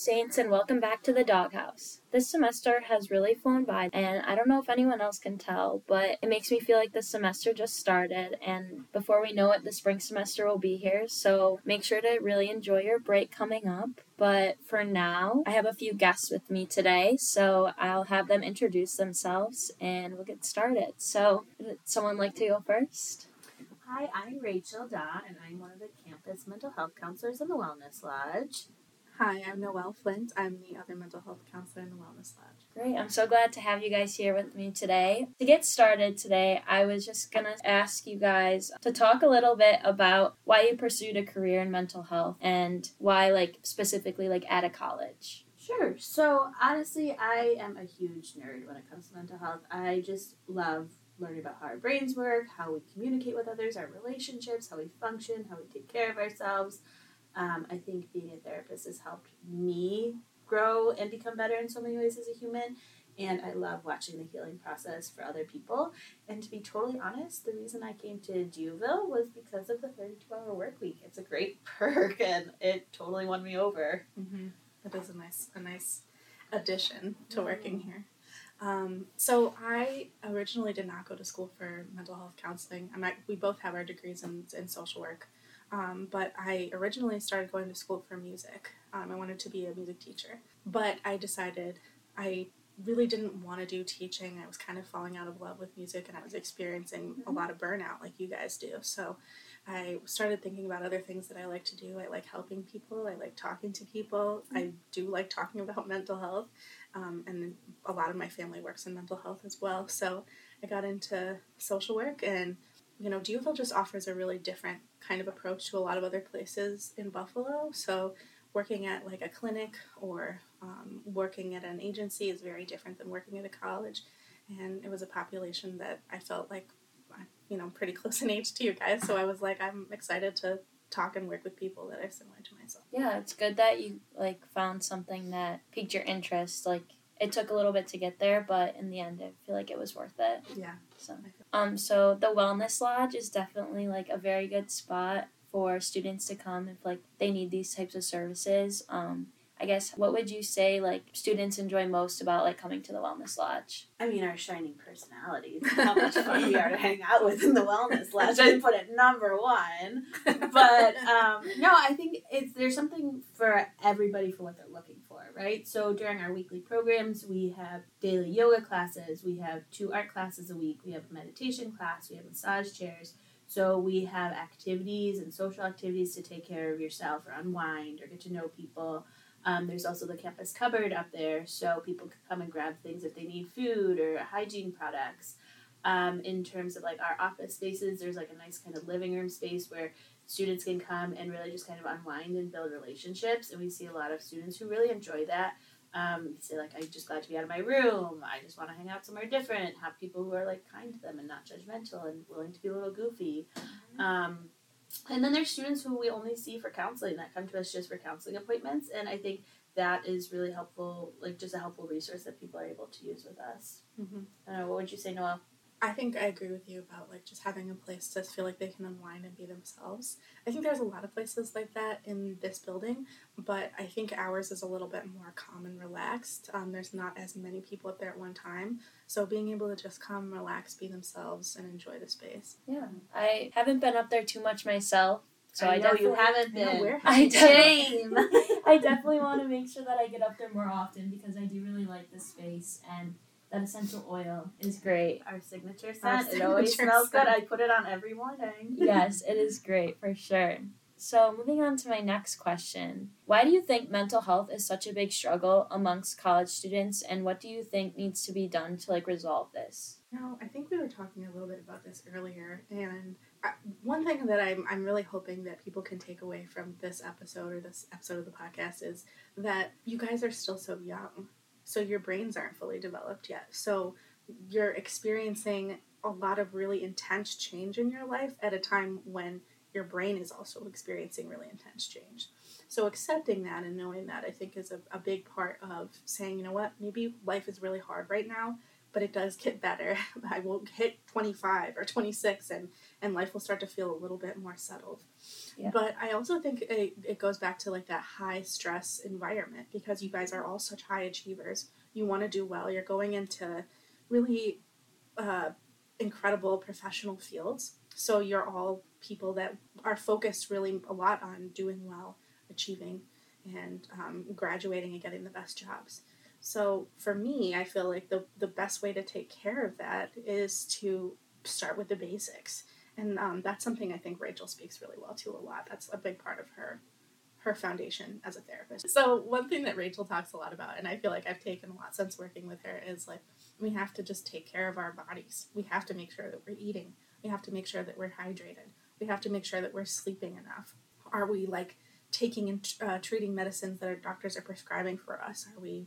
Saints, and welcome back to the doghouse. This semester has really flown by, and I don't know if anyone else can tell, but it makes me feel like the semester just started, and before we know it, the spring semester will be here. So make sure to really enjoy your break coming up. But for now, I have a few guests with me today, so I'll have them introduce themselves and we'll get started. So, would someone like to go first? Hi, I'm Rachel Dodd, and I'm one of the campus mental health counselors in the Wellness Lodge. Hi, I'm Noelle Flint. I'm the other mental health counselor in the Wellness Lodge. Great. I'm so glad to have you guys here with me today. To get started today, I was just going to ask you guys to talk a little bit about why you pursued a career in mental health and why, like, specifically, like, at a college. Sure. So, honestly, I am a huge nerd when it comes to mental health. I just love learning about how our brains work, how we communicate with others, our relationships, how we function, how we take care of ourselves. Um, I think being a therapist has helped me grow and become better in so many ways as a human. And I love watching the healing process for other people. And to be totally honest, the reason I came to D'Youville was because of the 32 hour work week. It's a great perk and it totally won me over. Mm-hmm. That is a nice, a nice addition to working here. Um, so I originally did not go to school for mental health counseling. I'm at, we both have our degrees in, in social work. Um, but I originally started going to school for music. Um, I wanted to be a music teacher. But I decided I really didn't want to do teaching. I was kind of falling out of love with music and I was experiencing a lot of burnout like you guys do. So I started thinking about other things that I like to do. I like helping people, I like talking to people, I do like talking about mental health. Um, and a lot of my family works in mental health as well. So I got into social work and you know, D'Youville just offers a really different kind of approach to a lot of other places in Buffalo. So, working at like a clinic or um, working at an agency is very different than working at a college. And it was a population that I felt like, you know, pretty close in age to you guys. So I was like, I'm excited to talk and work with people that are similar to myself. Yeah, it's good that you like found something that piqued your interest. Like it took a little bit to get there, but in the end, I feel like it was worth it. Yeah. So, um, so the Wellness Lodge is definitely like a very good spot for students to come if like they need these types of services. Um, I guess what would you say like students enjoy most about like coming to the Wellness Lodge? I mean, our shining personalities, how much fun we are to hang out with in the Wellness Lodge. I put it number one, but um, no, I think it's there's something for everybody for what they're looking for, right? So during our weekly programs, we have daily yoga classes, we have two art classes a week, we have a meditation class, we have massage chairs. So we have activities and social activities to take care of yourself or unwind or get to know people. Um, there's also the campus cupboard up there, so people can come and grab things if they need food or hygiene products. Um, in terms of like our office spaces, there's like a nice kind of living room space where students can come and really just kind of unwind and build relationships. And we see a lot of students who really enjoy that. Um, say like, I'm just glad to be out of my room. I just want to hang out somewhere different. Have people who are like kind to them and not judgmental and willing to be a little goofy. Mm-hmm. Um, and then there's students who we only see for counseling that come to us just for counseling appointments. And I think that is really helpful, like just a helpful resource that people are able to use with us. Mm-hmm. I don't know, what would you say, Noelle? I think I agree with you about like just having a place to feel like they can unwind and be themselves. I think there's a lot of places like that in this building, but I think ours is a little bit more calm and relaxed. Um, there's not as many people up there at one time, so being able to just come, relax, be themselves, and enjoy the space. Yeah, I haven't been up there too much myself. So I, I know you haven't been. I, know, I definitely, I definitely want to make sure that I get up there more often because I do really like the space and that essential oil is great. Our signature scent. It always smells good. I put it on every morning. yes, it is great for sure. So, moving on to my next question. Why do you think mental health is such a big struggle amongst college students and what do you think needs to be done to like resolve this? No, I think we were talking a little bit about this earlier and I, one thing that I'm I'm really hoping that people can take away from this episode or this episode of the podcast is that you guys are still so young so your brains aren't fully developed yet. So you're experiencing a lot of really intense change in your life at a time when your brain is also experiencing really intense change. So accepting that and knowing that I think is a, a big part of saying, you know what, maybe life is really hard right now, but it does get better. I will hit 25 or 26 and, and life will start to feel a little bit more settled. Yeah. But I also think it, it goes back to like that high stress environment because you guys are all such high achievers. You want to do well. You're going into really uh, incredible professional fields. So you're all people that are focused really a lot on doing well, achieving, and um, graduating and getting the best jobs. So for me, I feel like the, the best way to take care of that is to start with the basics. And um, that's something I think Rachel speaks really well to a lot. That's a big part of her her foundation as a therapist. So one thing that Rachel talks a lot about, and I feel like I've taken a lot since working with her, is like we have to just take care of our bodies. We have to make sure that we're eating. We have to make sure that we're hydrated. We have to make sure that we're sleeping enough. Are we like taking and uh, treating medicines that our doctors are prescribing for us? Are we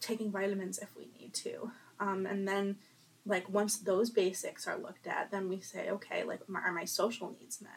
taking vitamins if we need to? Um, and then, like, once those basics are looked at, then we say, okay, like, are my social needs met?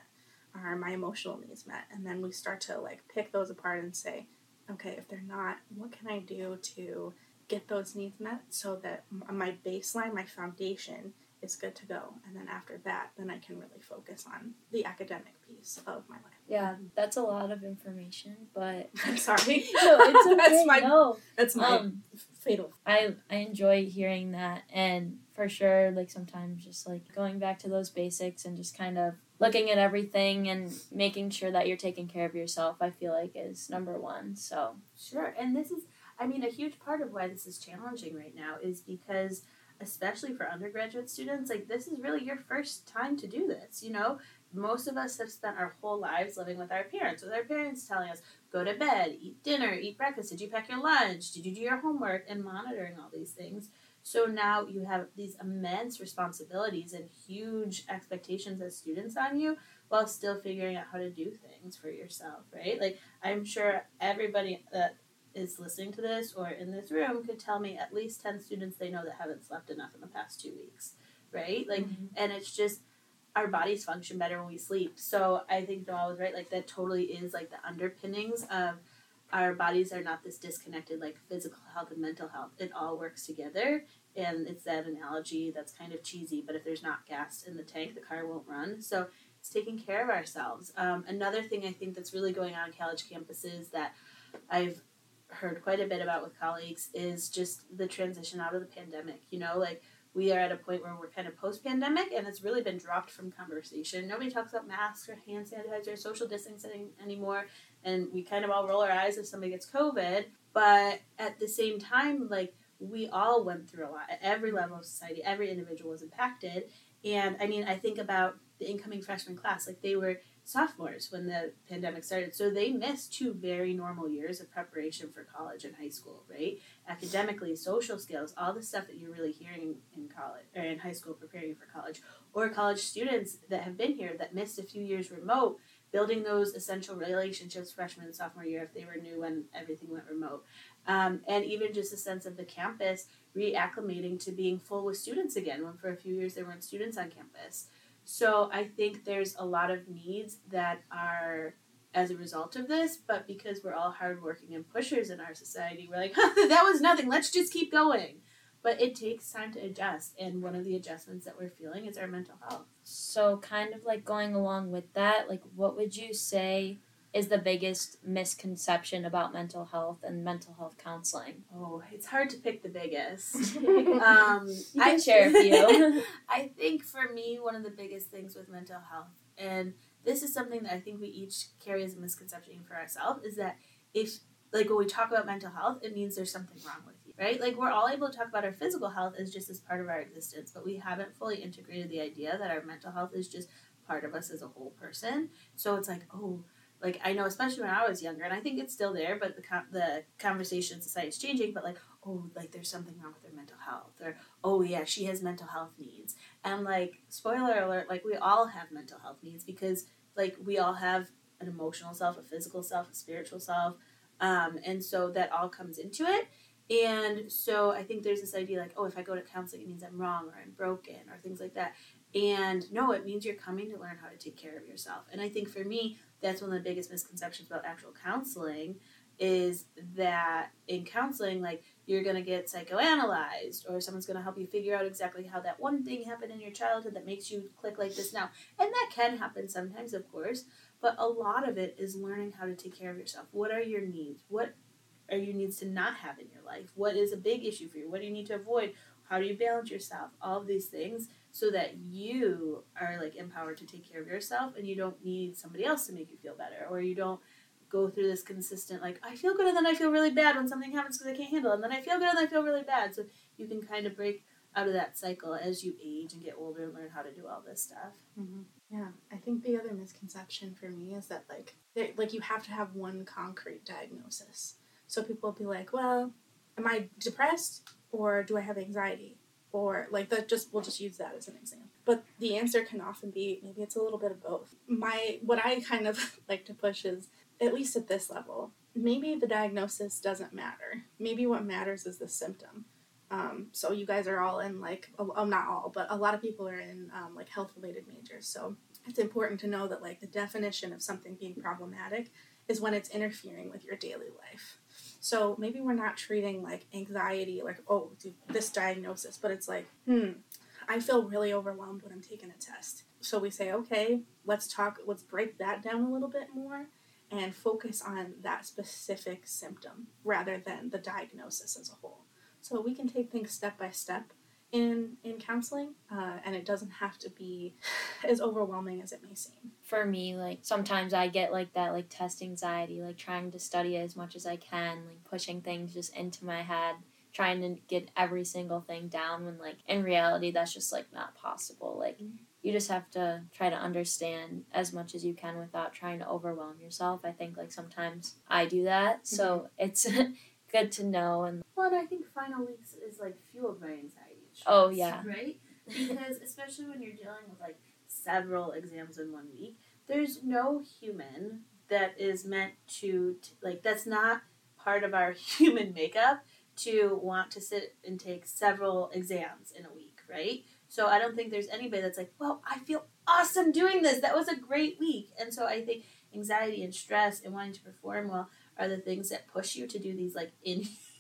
Are my emotional needs met? And then we start to, like, pick those apart and say, okay, if they're not, what can I do to get those needs met so that my baseline, my foundation is good to go. And then after that, then I can really focus on the academic piece of my life. Yeah, that's a lot of information, but I'm sorry. no, it's okay. That's my- no, That's my um, fatal. I I enjoy hearing that, and for sure, like sometimes just like going back to those basics and just kind of looking at everything and making sure that you're taking care of yourself. I feel like is number one. So Sure. And this is, I mean, a huge part of why this is challenging right now is because, especially for undergraduate students, like this is really your first time to do this. You know, most of us have spent our whole lives living with our parents, with our parents telling us, go to bed, eat dinner, eat breakfast, did you pack your lunch, did you do your homework, and monitoring all these things. So now you have these immense responsibilities and huge expectations as students on you while still figuring out how to do things for yourself, right? Like, I'm sure everybody that is listening to this or in this room could tell me at least 10 students they know that haven't slept enough in the past two weeks, right? Like, and it's just our bodies function better when we sleep. So I think Noelle was right. Like, that totally is like the underpinnings of our bodies are not this disconnected, like physical health and mental health. It all works together. And it's that analogy that's kind of cheesy, but if there's not gas in the tank, the car won't run. So it's taking care of ourselves. Um, another thing I think that's really going on college campuses that I've heard quite a bit about with colleagues is just the transition out of the pandemic. You know, like we are at a point where we're kind of post pandemic and it's really been dropped from conversation. Nobody talks about masks or hand sanitizer, social distancing anymore. And we kind of all roll our eyes if somebody gets COVID. But at the same time, like we all went through a lot at every level of society, every individual was impacted. And I mean, I think about the incoming freshman class, like they were sophomores when the pandemic started. So they missed two very normal years of preparation for college and high school, right? Academically, social skills, all the stuff that you're really hearing in college or in high school preparing for college, or college students that have been here that missed a few years remote, building those essential relationships freshman and sophomore year if they were new when everything went remote. Um, and even just a sense of the campus reacclimating to being full with students again when for a few years there weren't students on campus. So I think there's a lot of needs that are as a result of this, but because we're all hardworking and pushers in our society, we're like, that was nothing, let's just keep going. But it takes time to adjust, and one of the adjustments that we're feeling is our mental health. so kind of like going along with that, like what would you say is the biggest misconception about mental health and mental health counseling? Oh, it's hard to pick the biggest. um, You can share a few. I think for me, one of the biggest things with mental health, and this is something that I think we each carry as a misconception for ourselves, is that if, like, when we talk about mental health, it means there's something wrong with you, right? Like, we're all able to talk about our physical health as just as part of our existence, but we haven't fully integrated the idea that our mental health is just part of us as a whole person. So it's like, oh, like I know, especially when I was younger, and I think it's still there, but the con- the conversation in society is changing. But like, oh, like there's something wrong with her mental health, or oh yeah, she has mental health needs, and like spoiler alert, like we all have mental health needs because like we all have an emotional self, a physical self, a spiritual self, um, and so that all comes into it. And so I think there's this idea like, oh, if I go to counseling, it means I'm wrong or I'm broken or things like that. And no, it means you're coming to learn how to take care of yourself. And I think for me, that's one of the biggest misconceptions about actual counseling is that in counseling, like you're going to get psychoanalyzed or someone's going to help you figure out exactly how that one thing happened in your childhood that makes you click like this now. And that can happen sometimes, of course, but a lot of it is learning how to take care of yourself. What are your needs? What are your needs to not have in your life? What is a big issue for you? What do you need to avoid? How do you balance yourself? All of these things so that you are like empowered to take care of yourself and you don't need somebody else to make you feel better or you don't go through this consistent like I feel good and then I feel really bad when something happens because I can't handle it and then I feel good and I feel really bad. So you can kind of break out of that cycle as you age and get older and learn how to do all this stuff. Mm-hmm. Yeah, I think the other misconception for me is that like like you have to have one concrete diagnosis. So people will be like, "Well, am I depressed or do I have anxiety?" Or like that. Just we'll just use that as an example. But the answer can often be maybe it's a little bit of both. My what I kind of like to push is at least at this level, maybe the diagnosis doesn't matter. Maybe what matters is the symptom. Um, so you guys are all in like, oh, not all, but a lot of people are in um, like health related majors. So it's important to know that like the definition of something being problematic is when it's interfering with your daily life. So maybe we're not treating like anxiety like, oh, this diagnosis, but it's like, hmm, I feel really overwhelmed when I'm taking a test. So we say, okay, let's talk, let's break that down a little bit more and focus on that specific symptom rather than the diagnosis as a whole. So we can take things step by step in in counseling, uh, and it doesn't have to be as overwhelming as it may seem. For me, like sometimes I get like that like test anxiety, like trying to study as much as I can, like pushing things just into my head, trying to get every single thing down when like in reality that's just like not possible. Like mm-hmm you just have to try to understand as much as you can without trying to overwhelm yourself. I think like sometimes I do that, so mm-hmm. it's good to know. And well, and I think final weeks is like fueled by anxiety. Stress, oh yeah, right. Because especially when you're dealing with like several exams in one week, there's no human that is meant to like that's not part of our human makeup to want to sit and take several exams in a week, right? So I don't think there's anybody that's like, well, I feel awesome doing this. That was a great week. And so I think anxiety and stress and wanting to perform well are the things that push you to do these like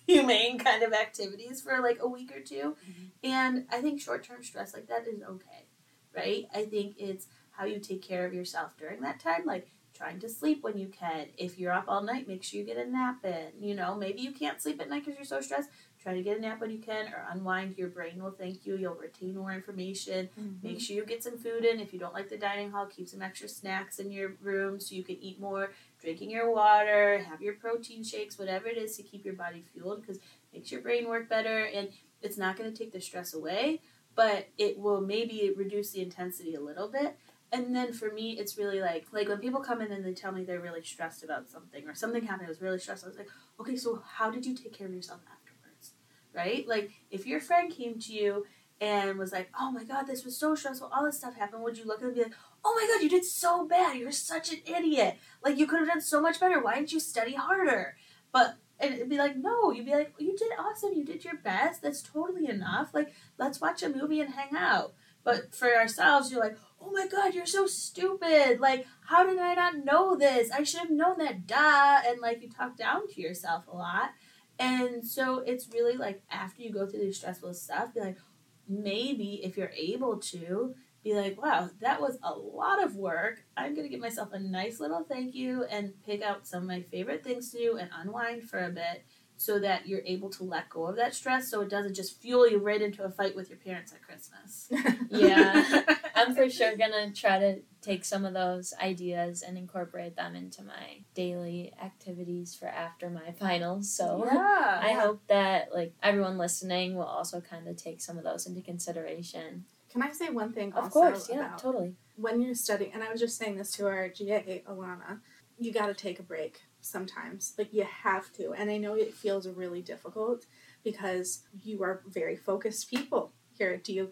inhumane kind of activities for like a week or 2 mm-hmm. And I think short term stress like that is okay, right? I think it's how you take care of yourself during that time. Like trying to sleep when you can. If you're up all night, make sure you get a nap in. You know, maybe you can't sleep at night because you're so stressed. Try to get a nap when you can or unwind. Your brain will thank you. You'll retain more information. Mm-hmm. Make sure you get some food in. If you don't like the dining hall, keep some extra snacks in your room so you can eat more. Drinking your water, have your protein shakes, whatever it is to keep your body fueled because it makes your brain work better and it's not going to take the stress away, but it will maybe reduce the intensity a little bit. And then for me, it's really like like when people come in and they tell me they're really stressed about something or something happened, I was really stressed. I was like, okay, so how did you take care of yourself afterwards, right? Like if your friend came to you and was like, "Oh my god, this was so stressful. All this stuff happened." Would you look at them and be like, "Oh my god, you did so bad. You're such an idiot. Like you could have done so much better. Why didn't you study harder?" But and it'd be like, "No." You'd be like, "You did awesome. You did your best. That's totally enough. Like let's watch a movie and hang out." But for ourselves, you're like, "Oh my god, you're so stupid. Like how did I not know this? I should have known that. Duh." And like you talk down to yourself a lot. And so it's really like after you go through this stressful stuff, be like, maybe if you're able to, be like, wow, that was a lot of work. I'm going to give myself a nice little thank you and pick out some of my favorite things to do and unwind for a bit so that you're able to let go of that stress so it doesn't just fuel you right into a fight with your parents at Christmas. yeah. I'm for sure going to try to take some of those ideas and incorporate them into my daily activities for after my finals. So yeah, I hope that like everyone listening will also kind of take some of those into consideration. Can I say one thing? Of course, yeah, totally. When you're studying, and I was just saying this to our GA, Alana, you got to take a break sometimes. Like you have to, and I know it feels really difficult because you are very focused people here at U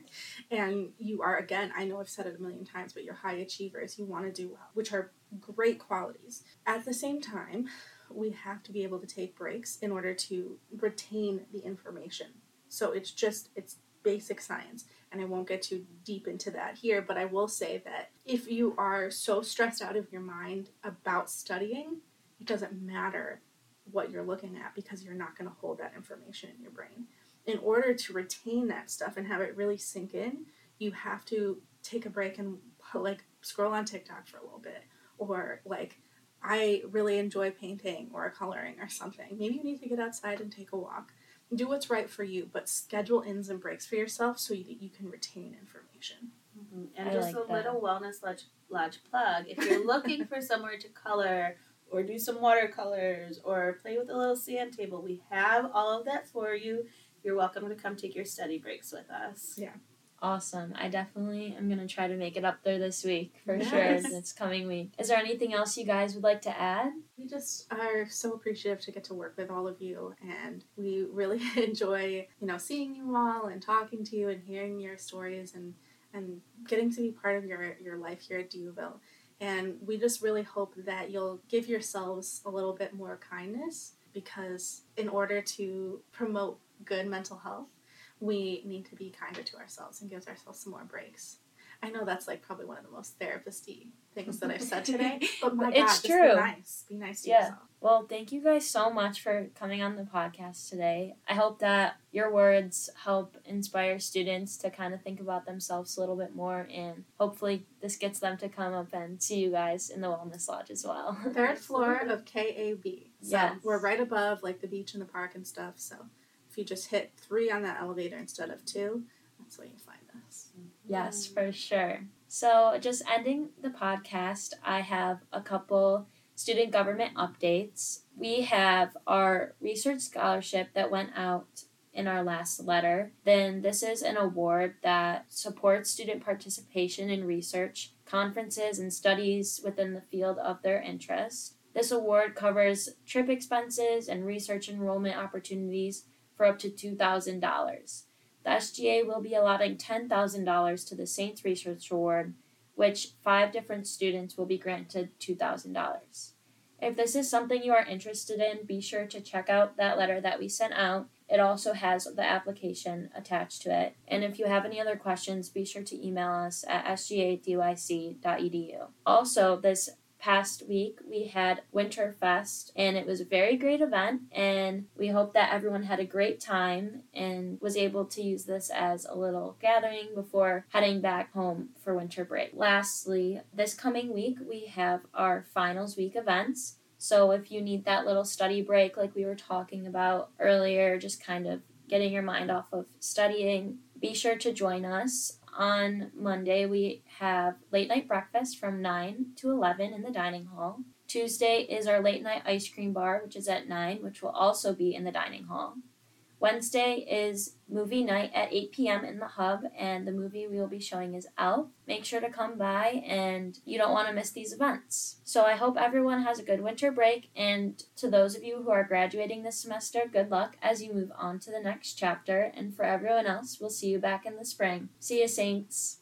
and you are, again, I know I've said it a million times, but you're high achievers. You want to do well, which are great qualities. At the same time, we have to be able to take breaks in order to retain the information. So it's just, it's basic science. And I won't get too deep into that here, but I will say that if you are so stressed out of your mind about studying, it doesn't matter what you're looking at because you're not going to hold that information in your brain. In order to retain that stuff and have it really sink in, you have to take a break and like scroll on TikTok for a little bit or like I really enjoy painting or coloring or something. Maybe you need to get outside and take a walk. Do what's right for you, but schedule ins and breaks for yourself so that you can retain information. Mm-hmm. And I just like a that. little wellness lodge, lodge plug. If you're looking for somewhere to color or do some watercolors or play with a little sand table, we have all of that for you. You're welcome to come take your study breaks with us. Awesome. I definitely am going to try to make it up there this week for Yes. sure, this coming week. Is there anything else you guys would like to add? We just are so appreciative to get to work with all of you, and we really enjoy, you know, seeing you all and talking to you and hearing your stories and and getting to be part of your your life here at D'Youville. And we just really hope that you'll give yourselves a little bit more kindness because in order to promote good mental health, we need to be kinder to ourselves and give ourselves some more breaks. I know that's like probably one of the most therapist-y things that I've said today, but my It's God, just true. be nice. Be nice to Yeah. yourself. Well, thank you guys so much for coming on the podcast today. I hope that your words help inspire students to kind of think about themselves a little bit more, and hopefully, this gets them to come up and see you guys in the Wellness Lodge as well. Third floor of KAB. So Yes. we're right above like the beach and the park and stuff. So if you just hit three on that elevator instead of two, that's where you find us. Yes, for sure. So, just ending the podcast, I have a couple student government updates. We have our research scholarship that went out in our last letter. Then, this is an award that supports student participation in research, conferences, and studies within the field of their interest. This award covers trip expenses and research enrollment opportunities for up to $2,000. The SGA will be allotting $10,000 to the Saints Research Award, which five different students will be granted $2,000. If this is something you are interested in, be sure to check out that letter that we sent out. It also has the application attached to it. And if you have any other questions, be sure to email us at sgadyc.edu. Also, this past week we had Winterfest and it was a very great event and we hope that everyone had a great time and was able to use this as a little gathering before heading back home for winter break. Lastly, this coming week we have our finals week events. So if you need that little study break like we were talking about earlier, just kind of getting your mind off of studying, be sure to join us on Monday, we have late night breakfast from 9 to 11 in the dining hall. Tuesday is our late night ice cream bar, which is at 9, which will also be in the dining hall. Wednesday is movie night at 8 p.m. in the hub, and the movie we will be showing is Elf. Make sure to come by, and you don't want to miss these events. So I hope everyone has a good winter break, and to those of you who are graduating this semester, good luck as you move on to the next chapter. And for everyone else, we'll see you back in the spring. See you, Saints.